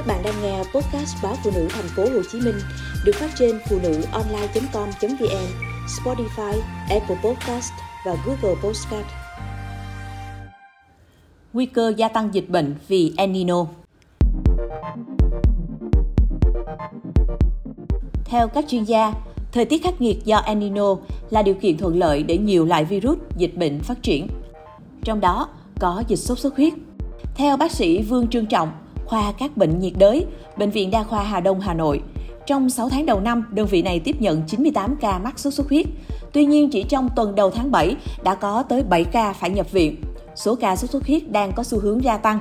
Các bạn đang nghe podcast báo phụ nữ thành phố Hồ Chí Minh được phát trên phụ nữ online.com.vn, Spotify, Apple Podcast và Google Podcast. Nguy cơ gia tăng dịch bệnh vì El Nino. Theo các chuyên gia, thời tiết khắc nghiệt do El Nino là điều kiện thuận lợi để nhiều loại virus, dịch bệnh phát triển. Trong đó có dịch sốt xuất huyết. Theo bác sĩ Vương Trương Trọng, khoa các bệnh nhiệt đới, Bệnh viện Đa khoa Hà Đông, Hà Nội, trong 6 tháng đầu năm, đơn vị này tiếp nhận 98 ca mắc sốt xuất huyết. Tuy nhiên, chỉ trong tuần đầu tháng 7 đã có tới 7 ca phải nhập viện. Số ca sốt xuất huyết đang có xu hướng gia tăng.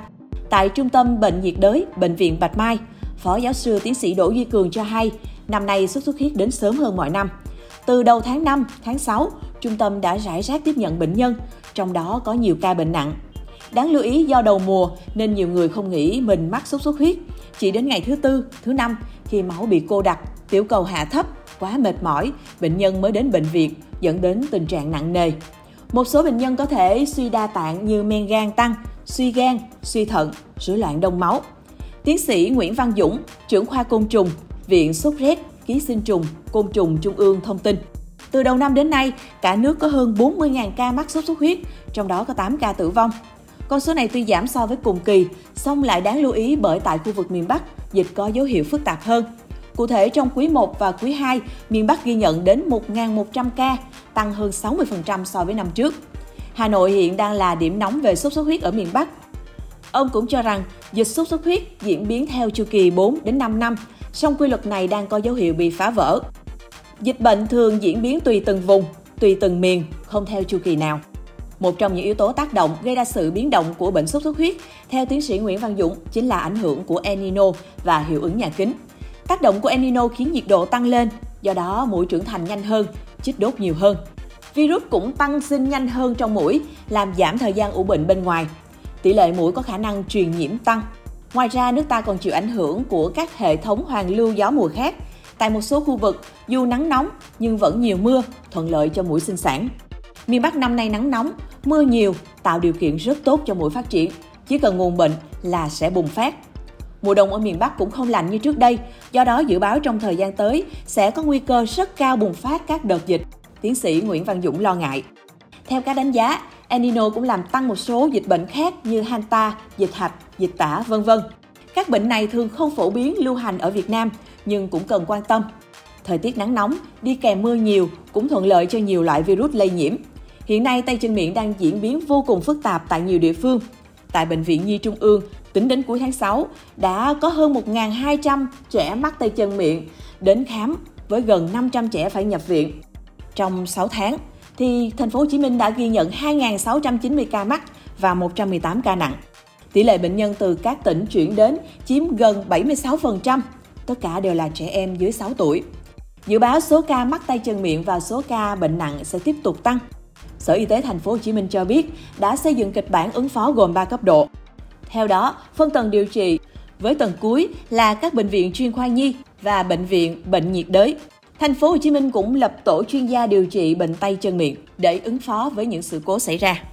Tại Trung tâm Bệnh nhiệt đới, Bệnh viện Bạch Mai, Phó giáo sư tiến sĩ Đỗ Duy Cường cho hay, năm nay sốt xuất huyết đến sớm hơn mọi năm. Từ đầu tháng 5, tháng 6, trung tâm đã rải rác tiếp nhận bệnh nhân, trong đó có nhiều ca bệnh nặng. Đáng lưu ý do đầu mùa nên nhiều người không nghĩ mình mắc sốt xuất huyết. Chỉ đến ngày thứ tư, thứ năm khi máu bị cô đặc, tiểu cầu hạ thấp, quá mệt mỏi, bệnh nhân mới đến bệnh viện dẫn đến tình trạng nặng nề. Một số bệnh nhân có thể suy đa tạng như men gan tăng, suy gan, suy thận, rối loạn đông máu. Tiến sĩ Nguyễn Văn Dũng, trưởng khoa côn trùng, Viện Sốt rét, Ký sinh trùng, Côn trùng Trung ương thông tin. Từ đầu năm đến nay, cả nước có hơn 40.000 ca mắc sốt xuất huyết, trong đó có 8 ca tử vong. Con số này tuy giảm so với cùng kỳ, song lại đáng lưu ý bởi tại khu vực miền Bắc, dịch có dấu hiệu phức tạp hơn. Cụ thể trong quý 1 và quý 2, miền Bắc ghi nhận đến 1.100 ca, tăng hơn 60% so với năm trước. Hà Nội hiện đang là điểm nóng về sốt xuất huyết ở miền Bắc. Ông cũng cho rằng dịch sốt xuất huyết diễn biến theo chu kỳ 4 đến 5 năm, song quy luật này đang có dấu hiệu bị phá vỡ. Dịch bệnh thường diễn biến tùy từng vùng, tùy từng miền, không theo chu kỳ nào. Một trong những yếu tố tác động gây ra sự biến động của bệnh sốt xuất huyết, theo tiến sĩ Nguyễn Văn Dũng, chính là ảnh hưởng của El Nino và hiệu ứng nhà kính. Tác động của El Nino khiến nhiệt độ tăng lên, do đó mũi trưởng thành nhanh hơn, chích đốt nhiều hơn. Virus cũng tăng sinh nhanh hơn trong mũi, làm giảm thời gian ủ bệnh bên ngoài. Tỷ lệ mũi có khả năng truyền nhiễm tăng. Ngoài ra, nước ta còn chịu ảnh hưởng của các hệ thống hoàn lưu gió mùa khác. Tại một số khu vực, dù nắng nóng nhưng vẫn nhiều mưa, thuận lợi cho mũi sinh sản. Miền Bắc năm nay nắng nóng, mưa nhiều tạo điều kiện rất tốt cho mũi phát triển. Chỉ cần nguồn bệnh là sẽ bùng phát. Mùa đông ở miền Bắc cũng không lạnh như trước đây, do đó dự báo trong thời gian tới sẽ có nguy cơ rất cao bùng phát các đợt dịch. Tiến sĩ Nguyễn Văn Dũng lo ngại. Theo các đánh giá, El Nino cũng làm tăng một số dịch bệnh khác như Hanta, dịch hạch, dịch tả, vân vân. Các bệnh này thường không phổ biến lưu hành ở Việt Nam, nhưng cũng cần quan tâm. Thời tiết nắng nóng, đi kèm mưa nhiều cũng thuận lợi cho nhiều loại virus lây nhiễm. Hiện nay, tay chân miệng đang diễn biến vô cùng phức tạp tại nhiều địa phương. Tại Bệnh viện Nhi Trung ương, tính đến cuối tháng 6, đã có hơn 1.200 trẻ mắc tay chân miệng đến khám với gần 500 trẻ phải nhập viện. Trong 6 tháng, thì thành phố Hồ Chí Minh đã ghi nhận 2.690 ca mắc và 118 ca nặng. Tỷ lệ bệnh nhân từ các tỉnh chuyển đến chiếm gần 76%, tất cả đều là trẻ em dưới 6 tuổi. Dự báo số ca mắc tay chân miệng và số ca bệnh nặng sẽ tiếp tục tăng. Sở Y tế thành phố Hồ Chí Minh cho biết đã xây dựng kịch bản ứng phó gồm 3 cấp độ. Theo đó, phân tầng điều trị với tầng cuối là các bệnh viện chuyên khoa nhi và bệnh viện bệnh nhiệt đới. Thành phố Hồ Chí Minh cũng lập tổ chuyên gia điều trị bệnh tay chân miệng để ứng phó với những sự cố xảy ra.